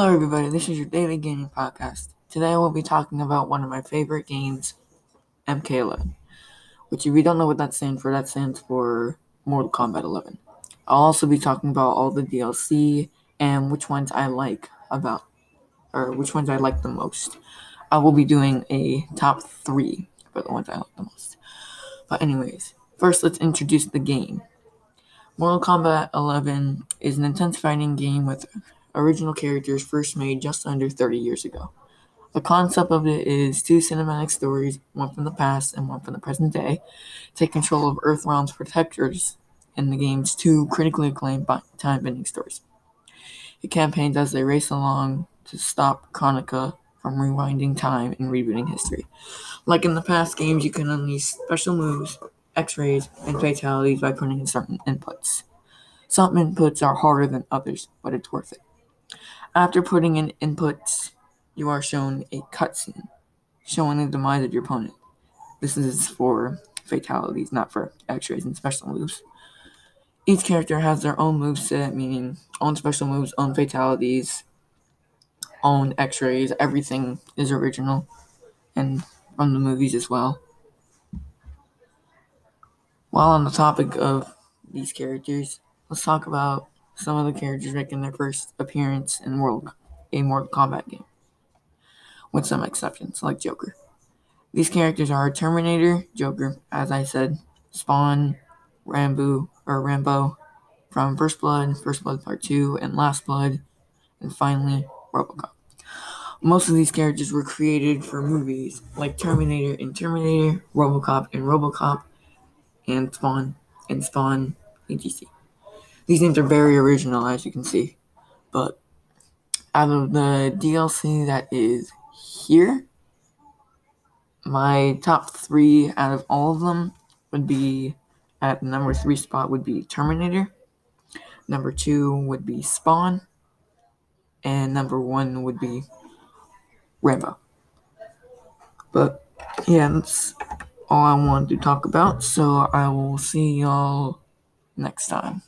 everybody. This is your daily gaming podcast. Today, I will be talking about one of my favorite games, MK11. Which, if you don't know what that stands for, that stands for Mortal Kombat 11. I'll also be talking about all the DLC and which ones I like about, or which ones I like the most. I will be doing a top three for the ones I like the most. But, anyways, first, let's introduce the game. Mortal Kombat 11 is an intense fighting game with original characters first made just under 30 years ago. The concept of it is two cinematic stories, one from the past and one from the present day, take control of Earthrealm's protectors in the game's two critically acclaimed time-bending stories. It campaigns as they race along to stop Kronika from rewinding time and rebooting history. Like in the past games, you can unleash special moves, X-rays, and fatalities by putting in certain inputs. Some inputs are harder than others, but it's worth it. After putting in inputs, you are shown a cutscene showing the demise of your opponent. This is for fatalities, not for X-rays and special moves. Each character has their own move set, meaning own special moves, own fatalities, own X-rays. Everything is original, and from the movies as well. While on the topic of these characters, let's talk about some of the characters making their first appearance in World a Mortal Kombat game, with some exceptions like Joker. These characters are Terminator, Joker, as I said, Spawn, Rambo or Rambo from First Blood, First Blood Part 2, and Last Blood, and finally Robocop. Most of these characters were created for movies like Terminator and Terminator, Robocop and Robocop, and Spawn and Spawn etc. These names are very original, as you can see. But out of the DLC that is here, my top three out of all of them would be at number three spot would be Terminator. Number two would be Spawn. And number one would be Rambo. But yeah, that's all I wanted to talk about. So I will see y'all next time.